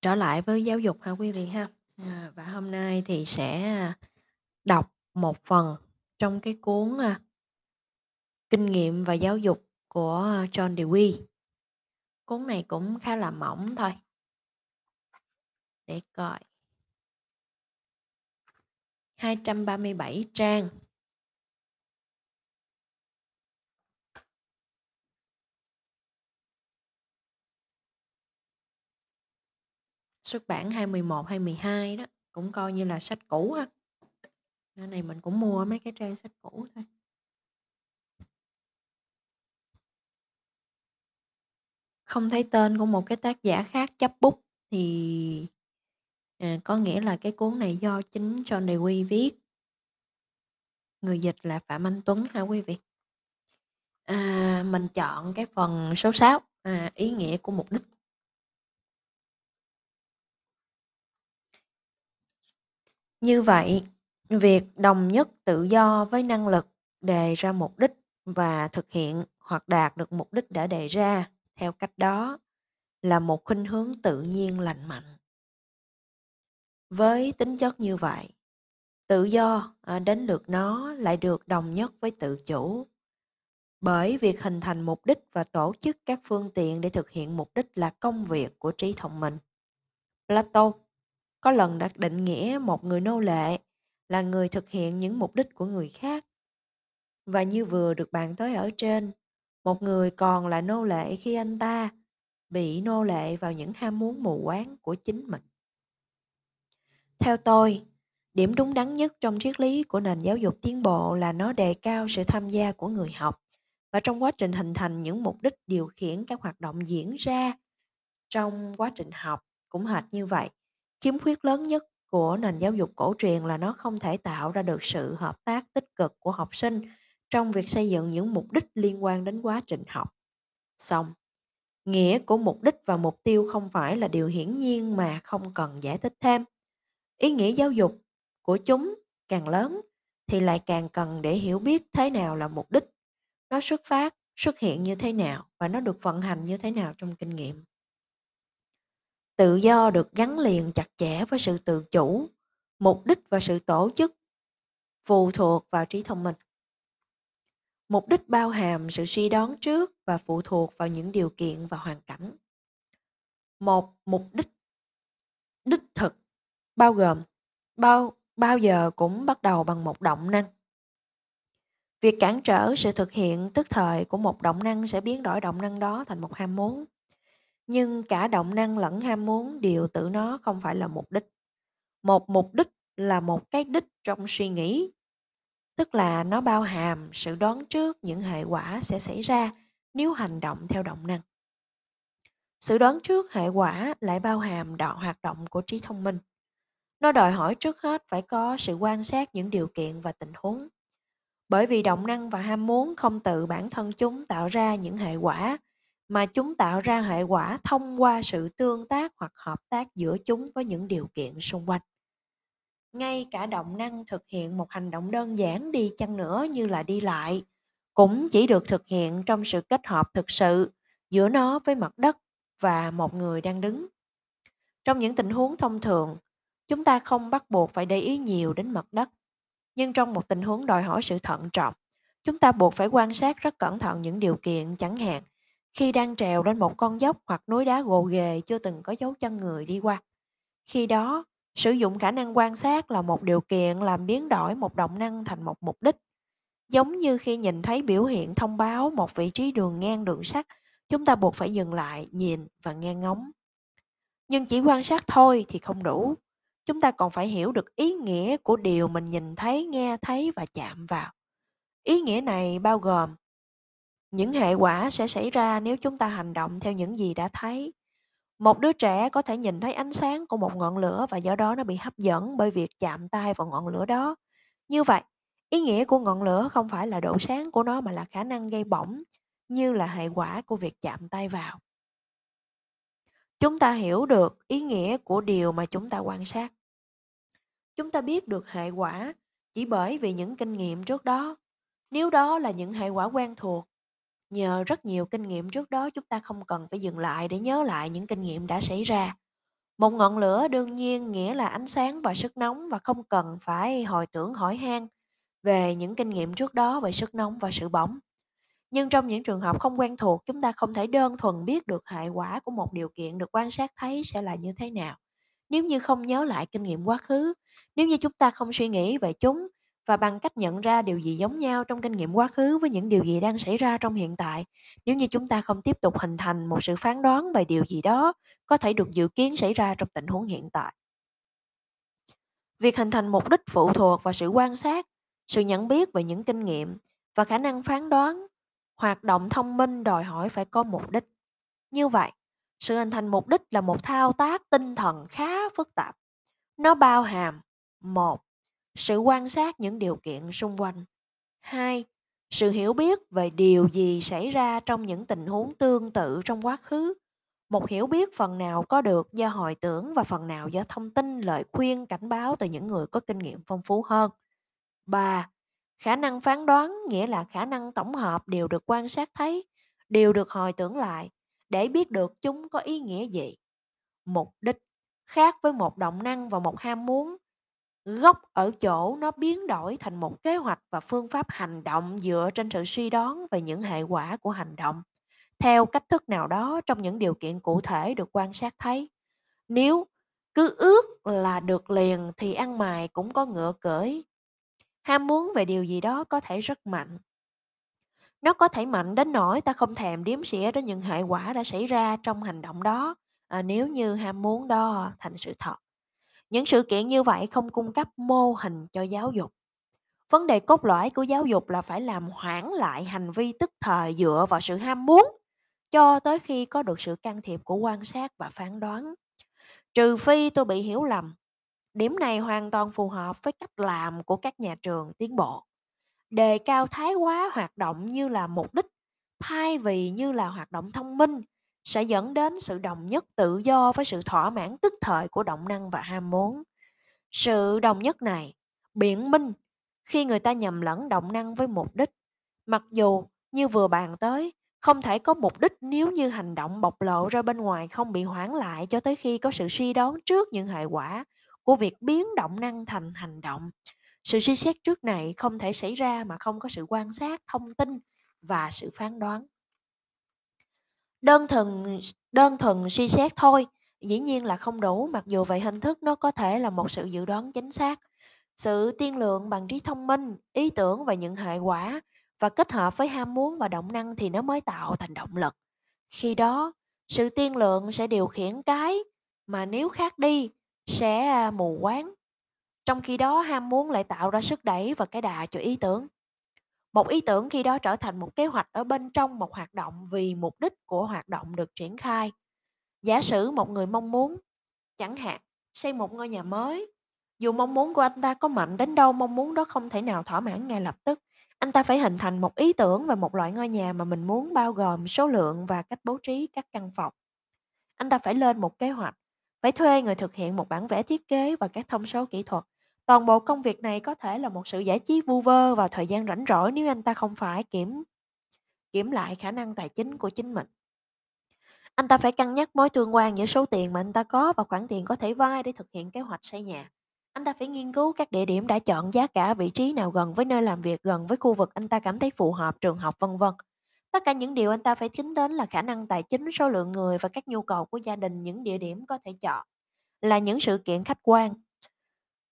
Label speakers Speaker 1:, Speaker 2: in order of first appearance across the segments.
Speaker 1: Trở lại với giáo dục ha quý vị ha. À, và hôm nay thì sẽ, à, đọc một phần trong cái cuốn, à, "Kinh nghiệm và giáo dục" của John Dewey. Cuốn này cũng khá là mỏng thôi. Để coi. 237 trang. Xuất bản 21, 22 đó, cũng coi như là sách cũ ha. Cái này mình cũng mua mấy cái trang sách cũ thôi. Không thấy tên của một cái tác giả khác chấp bút thì, à, có nghĩa là cái cuốn này do chính John Dewey viết. Người dịch là Phạm Anh Tuấn ha quý vị. À, mình chọn cái phần số 6, à, ý nghĩa của mục đích. Như vậy, việc đồng nhất tự do với năng lực đề ra mục đích và thực hiện hoặc đạt được mục đích đã đề ra theo cách đó là một khuynh hướng tự nhiên lành mạnh. Với tính chất như vậy, tự do, à, đến lượt nó lại được đồng nhất với tự chủ. Bởi việc hình thành mục đích và tổ chức các phương tiện để thực hiện mục đích là công việc của trí thông minh. Plato có lần đã định nghĩa một người nô lệ là người thực hiện những mục đích của người khác. Và như vừa được bàn tới ở trên, một người còn là nô lệ khi anh ta bị nô lệ vào những ham muốn mù quáng của chính mình. Theo tôi, điểm đúng đắn nhất trong triết lý của nền giáo dục tiến bộ là nó đề cao sự tham gia của người học và trong quá trình hình thành những mục đích điều khiển các hoạt động diễn ra trong quá trình học cũng hệt như vậy. Khiếm khuyết lớn nhất của nền giáo dục cổ truyền là nó không thể tạo ra được sự hợp tác tích cực của học sinh trong việc xây dựng những mục đích liên quan đến quá trình học. Xong, nghĩa của mục đích và mục tiêu không phải là điều hiển nhiên mà không cần giải thích thêm. Ý nghĩa giáo dục của chúng càng lớn thì lại càng cần để hiểu biết thế nào là mục đích, nó xuất phát, xuất hiện như thế nào và nó được vận hành như thế nào trong kinh nghiệm. Tự do được gắn liền chặt chẽ với sự tự chủ, mục đích và sự tổ chức phụ thuộc vào trí thông minh. Mục đích bao hàm sự suy đoán trước và phụ thuộc vào những điều kiện và hoàn cảnh. Một mục đích đích thực bao gồm bao bao giờ cũng bắt đầu bằng một động năng. Việc cản trở sự thực hiện tức thời của một động năng sẽ biến đổi động năng đó thành một ham muốn. Nhưng cả động năng lẫn ham muốn đều tự nó không phải là mục đích. Một mục đích là một cái đích trong suy nghĩ, tức là nó bao hàm sự đoán trước những hệ quả sẽ xảy ra nếu hành động theo động năng. Sự đoán trước hệ quả lại bao hàm đoạn hoạt động của trí thông minh. Nó đòi hỏi trước hết phải có sự quan sát những điều kiện và tình huống. Bởi vì động năng và ham muốn không tự bản thân chúng tạo ra những hệ quả, mà chúng tạo ra hệ quả thông qua sự tương tác hoặc hợp tác giữa chúng với những điều kiện xung quanh. Ngay cả động năng thực hiện một hành động đơn giản đi chăng nữa như là đi lại, cũng chỉ được thực hiện trong sự kết hợp thực sự giữa nó với mặt đất và một người đang đứng. Trong những tình huống thông thường, chúng ta không bắt buộc phải để ý nhiều đến mặt đất. Nhưng trong một tình huống đòi hỏi sự thận trọng, chúng ta buộc phải quan sát rất cẩn thận những điều kiện chẳng hạn khi đang trèo lên một con dốc hoặc núi đá gồ ghề chưa từng có dấu chân người đi qua. Khi đó, sử dụng khả năng quan sát là một điều kiện làm biến đổi một động năng thành một mục đích. Giống như khi nhìn thấy biểu hiện thông báo một vị trí đường ngang đường sắt, chúng ta buộc phải dừng lại, nhìn và nghe ngóng. Nhưng chỉ quan sát thôi thì không đủ. Chúng ta còn phải hiểu được ý nghĩa của điều mình nhìn thấy, nghe thấy và chạm vào. Ý nghĩa này bao gồm những hệ quả sẽ xảy ra nếu chúng ta hành động theo những gì đã thấy. Một đứa trẻ có thể nhìn thấy ánh sáng của một ngọn lửa và do đó nó bị hấp dẫn bởi việc chạm tay vào ngọn lửa đó. Như vậy, ý nghĩa của ngọn lửa không phải là độ sáng của nó mà là khả năng gây bỏng, như là hệ quả của việc chạm tay vào. Chúng ta hiểu được ý nghĩa của điều mà chúng ta quan sát. Chúng ta biết được hệ quả chỉ bởi vì những kinh nghiệm trước đó. Nếu đó là những hệ quả quen thuộc, nhờ rất nhiều kinh nghiệm trước đó chúng ta không cần phải dừng lại để nhớ lại những kinh nghiệm đã xảy ra. Một ngọn lửa đương nhiên nghĩa là ánh sáng và sức nóng và không cần phải hồi tưởng hỏi han về những kinh nghiệm trước đó về sức nóng và sự bỏng. Nhưng trong những trường hợp không quen thuộc, chúng ta không thể đơn thuần biết được hệ quả của một điều kiện được quan sát thấy sẽ là như thế nào. Nếu như không nhớ lại kinh nghiệm quá khứ, nếu như chúng ta không suy nghĩ về chúng và bằng cách nhận ra điều gì giống nhau trong kinh nghiệm quá khứ với những điều gì đang xảy ra trong hiện tại, nếu như chúng ta không tiếp tục hình thành một sự phán đoán về điều gì đó có thể được dự kiến xảy ra trong tình huống hiện tại. Việc hình thành mục đích phụ thuộc vào sự quan sát, sự nhận biết về những kinh nghiệm và khả năng phán đoán. Hoạt động thông minh đòi hỏi phải có mục đích. Như vậy, sự hình thành mục đích là một thao tác tinh thần khá phức tạp. Nó bao hàm một sự quan sát những điều kiện xung quanh. 2. Sự hiểu biết về điều gì xảy ra trong những tình huống tương tự trong quá khứ. Một hiểu biết phần nào có được do hồi tưởng và phần nào do thông tin, lời khuyên, cảnh báo từ những người có kinh nghiệm phong phú hơn. 3. Khả năng phán đoán nghĩa là khả năng tổng hợp đều được quan sát thấy, đều được hồi tưởng lại để biết được chúng có ý nghĩa gì. Mục đích khác với một động năng và một ham muốn. Gốc ở chỗ nó biến đổi thành một kế hoạch và phương pháp hành động dựa trên sự suy đoán về những hệ quả của hành động theo cách thức nào đó trong những điều kiện cụ thể được quan sát thấy. Nếu cứ ước là được liền thì ăn mài cũng có ngựa cưỡi. Ham muốn về điều gì đó có thể rất mạnh. Nó có thể mạnh đến nỗi ta không thèm điếm xỉa đến những hệ quả đã xảy ra trong hành động đó à, nếu như ham muốn đó thành sự thật. Những sự kiện như vậy không cung cấp mô hình cho giáo dục. Vấn đề cốt lõi của giáo dục là phải làm hoãn lại hành vi tức thời dựa vào sự ham muốn cho tới khi có được sự can thiệp của quan sát và phán đoán. Trừ phi tôi bị hiểu lầm, điểm này hoàn toàn phù hợp với cách làm của các nhà trường tiến bộ. Đề cao thái quá hoạt động như là mục đích thay vì như là hoạt động thông minh sẽ dẫn đến sự đồng nhất tự do với sự thỏa mãn tức thời của động năng và ham muốn. Sự đồng nhất này biện minh khi người ta nhầm lẫn động năng với mục đích. Mặc dù như vừa bàn tới, không thể có mục đích nếu như hành động bộc lộ ra bên ngoài không bị hoãn lại cho tới khi có sự suy đoán trước những hệ quả của việc biến động năng thành hành động. Sự suy xét trước này không thể xảy ra mà không có sự quan sát, thông tin và sự phán đoán. Đơn thuần đơn thuần suy xét thôi, dĩ nhiên là không đủ mặc dù về hình thức nó có thể là một sự dự đoán chính xác. Sự tiên lượng bằng trí thông minh, ý tưởng và những hệ quả và kết hợp với ham muốn và động năng thì nó mới tạo thành động lực. Khi đó, sự tiên lượng sẽ điều khiển cái mà nếu khác đi sẽ à, mù quáng. Trong khi đó ham muốn lại tạo ra sức đẩy và cái đà cho ý tưởng. Một ý tưởng khi đó trở thành một kế hoạch ở bên trong một hoạt động vì mục đích của hoạt động được triển khai. Giả sử một người mong muốn, chẳng hạn, xây một ngôi nhà mới. Dù mong muốn của anh ta có mạnh đến đâu, mong muốn đó không thể nào thỏa mãn ngay lập tức. Anh ta phải hình thành một ý tưởng về một loại ngôi nhà mà mình muốn bao gồm số lượng và cách bố trí các căn phòng. Anh ta phải lên một kế hoạch, phải thuê người thực hiện một bản vẽ thiết kế và các thông số kỹ thuật. Toàn bộ công việc này có thể là một sự giải trí vu vơ vào thời gian rảnh rỗi nếu anh ta không phải kiểm kiểm lại khả năng tài chính của chính mình. Anh ta phải cân nhắc mối tương quan giữa số tiền mà anh ta có và khoản tiền có thể vay để thực hiện kế hoạch xây nhà. Anh ta phải nghiên cứu các địa điểm đã chọn giá cả vị trí nào gần với nơi làm việc, gần với khu vực anh ta cảm thấy phù hợp, trường học vân vân. Tất cả những điều anh ta phải tính đến là khả năng tài chính, số lượng người và các nhu cầu của gia đình, những địa điểm có thể chọn là những sự kiện khách quan.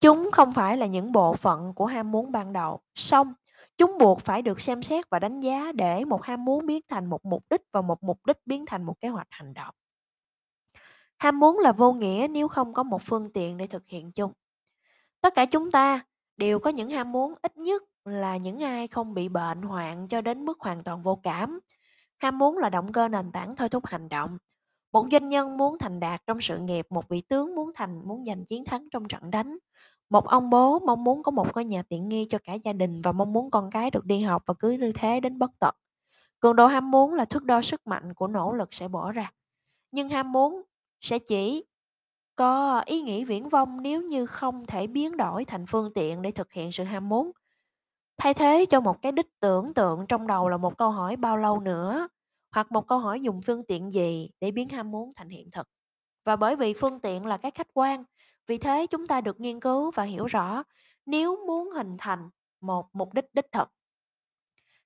Speaker 1: Chúng không phải là những bộ phận của ham muốn ban đầu, song chúng buộc phải được xem xét và đánh giá để một ham muốn biến thành một mục đích và một mục đích biến thành một kế hoạch hành động. Ham muốn là vô nghĩa nếu không có một phương tiện để thực hiện chung. Tất cả chúng ta đều có những ham muốn ít nhất là những ai không bị bệnh hoạn cho đến mức hoàn toàn vô cảm. Ham muốn là động cơ nền tảng thôi thúc hành động. Một doanh nhân muốn thành đạt trong sự nghiệp, một vị tướng muốn thành muốn giành chiến thắng trong trận đánh. Một ông bố mong muốn có một ngôi nhà tiện nghi cho cả gia đình và mong muốn con cái được đi học và cưới như thế đến bất tận. Cường độ ham muốn là thước đo sức mạnh của nỗ lực sẽ bỏ ra. Nhưng ham muốn sẽ chỉ có ý nghĩ viển vông nếu như không thể biến đổi thành phương tiện để thực hiện sự ham muốn. Thay thế cho một cái đích tưởng tượng trong đầu là một câu hỏi bao lâu nữa, hoặc một câu hỏi dùng phương tiện gì để biến ham muốn thành hiện thực. Và bởi vì phương tiện là cái khách quan, vì thế chúng ta được nghiên cứu và hiểu rõ nếu muốn hình thành một mục đích đích thực,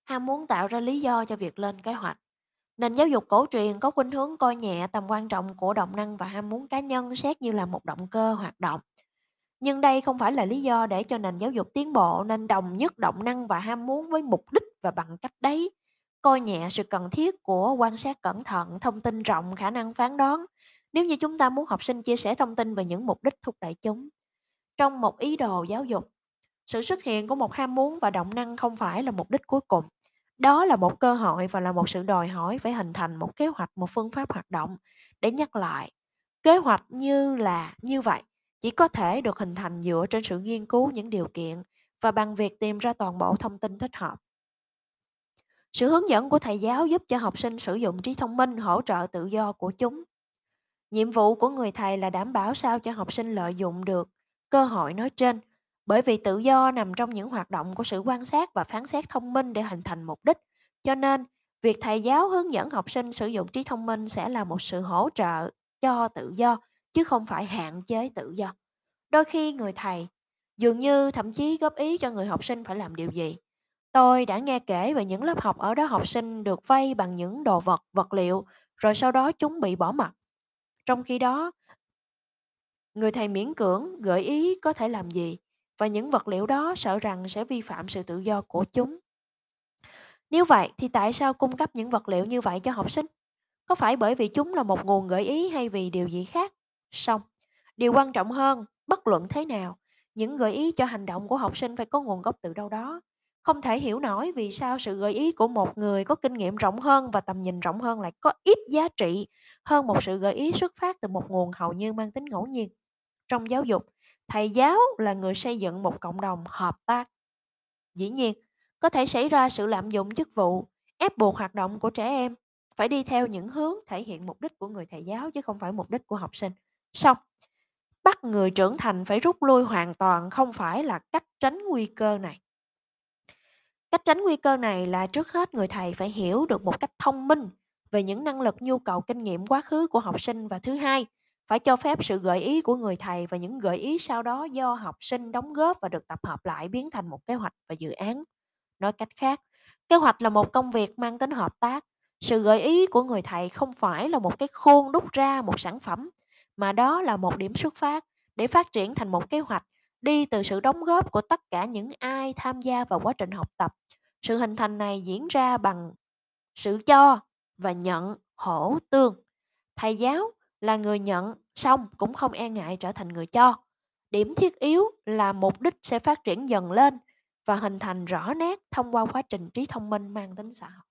Speaker 1: ham muốn tạo ra lý do cho việc lên kế hoạch. Nền giáo dục cổ truyền có khuynh hướng coi nhẹ tầm quan trọng của động năng và ham muốn cá nhân xét như là một động cơ hoạt động. Nhưng đây không phải là lý do để cho nền giáo dục tiến bộ nên đồng nhất động năng và ham muốn với mục đích và bằng cách đấy coi nhẹ sự cần thiết của quan sát cẩn thận, thông tin rộng, khả năng phán đoán. Nếu như chúng ta muốn học sinh chia sẻ thông tin về những mục đích thúc đẩy chúng. Trong một ý đồ giáo dục, sự xuất hiện của một ham muốn và động năng không phải là mục đích cuối cùng. Đó là một cơ hội và là một sự đòi hỏi phải hình thành một kế hoạch, một phương pháp hoạt động. Để nhắc lại, kế hoạch như là như vậy chỉ có thể được hình thành dựa trên sự nghiên cứu những điều kiện và bằng việc tìm ra toàn bộ thông tin thích hợp. Sự hướng dẫn của thầy giáo giúp cho học sinh sử dụng trí thông minh hỗ trợ tự do của chúng. Nhiệm vụ của người thầy là đảm bảo sao cho học sinh lợi dụng được cơ hội nói trên, bởi vì tự do nằm trong những hoạt động của sự quan sát và phán xét thông minh để hình thành mục đích. Cho nên, việc thầy giáo hướng dẫn học sinh sử dụng trí thông minh sẽ là một sự hỗ trợ cho tự do, chứ không phải hạn chế tự do. Đôi khi người thầy dường như thậm chí góp ý cho người học sinh phải làm điều gì. Tôi đã nghe kể về những lớp học ở đó học sinh được vay bằng những đồ vật, vật liệu, rồi sau đó chúng bị bỏ mặt Trong khi đó, người thầy miễn cưỡng gợi ý có thể làm gì và những vật liệu đó sợ rằng sẽ vi phạm sự tự do của chúng. Nếu vậy thì tại sao cung cấp những vật liệu như vậy cho học sinh? Có phải bởi vì chúng là một nguồn gợi ý hay vì điều gì khác? Xong, điều quan trọng hơn, bất luận thế nào, những gợi ý cho hành động của học sinh phải có nguồn gốc từ đâu đó. Không thể hiểu nổi vì sao sự gợi ý của một người có kinh nghiệm rộng hơn và tầm nhìn rộng hơn lại có ít giá trị hơn một sự gợi ý xuất phát từ một nguồn hầu như mang tính ngẫu nhiên. Trong giáo dục, thầy giáo là người xây dựng một cộng đồng hợp tác. Dĩ nhiên, có thể xảy ra sự lạm dụng chức vụ, ép buộc hoạt động của trẻ em phải đi theo những hướng thể hiện mục đích của người thầy giáo chứ không phải mục đích của học sinh. Xong, bắt người trưởng thành phải rút lui hoàn toàn không phải là cách tránh nguy cơ này. Cách tránh nguy cơ này là trước hết người thầy phải hiểu được một cách thông minh về những năng lực nhu cầu kinh nghiệm quá khứ của học sinh và thứ hai, phải cho phép sự gợi ý của người thầy và những gợi ý sau đó do học sinh đóng góp và được tập hợp lại biến thành một kế hoạch và dự án. Nói cách khác, kế hoạch là một công việc mang tính hợp tác. Sự gợi ý của người thầy không phải là một cái khuôn đúc ra một sản phẩm, mà đó là một điểm xuất phát để phát triển thành một kế hoạch đi từ sự đóng góp của tất cả những ai tham gia vào quá trình học tập. Sự hình thành này diễn ra bằng sự cho và nhận hỗ tương. Thầy giáo là người nhận, xong cũng không e ngại trở thành người cho. Điểm thiết yếu là mục đích sẽ phát triển dần lên và hình thành rõ nét thông qua quá trình trí thông minh mang tính xã hội.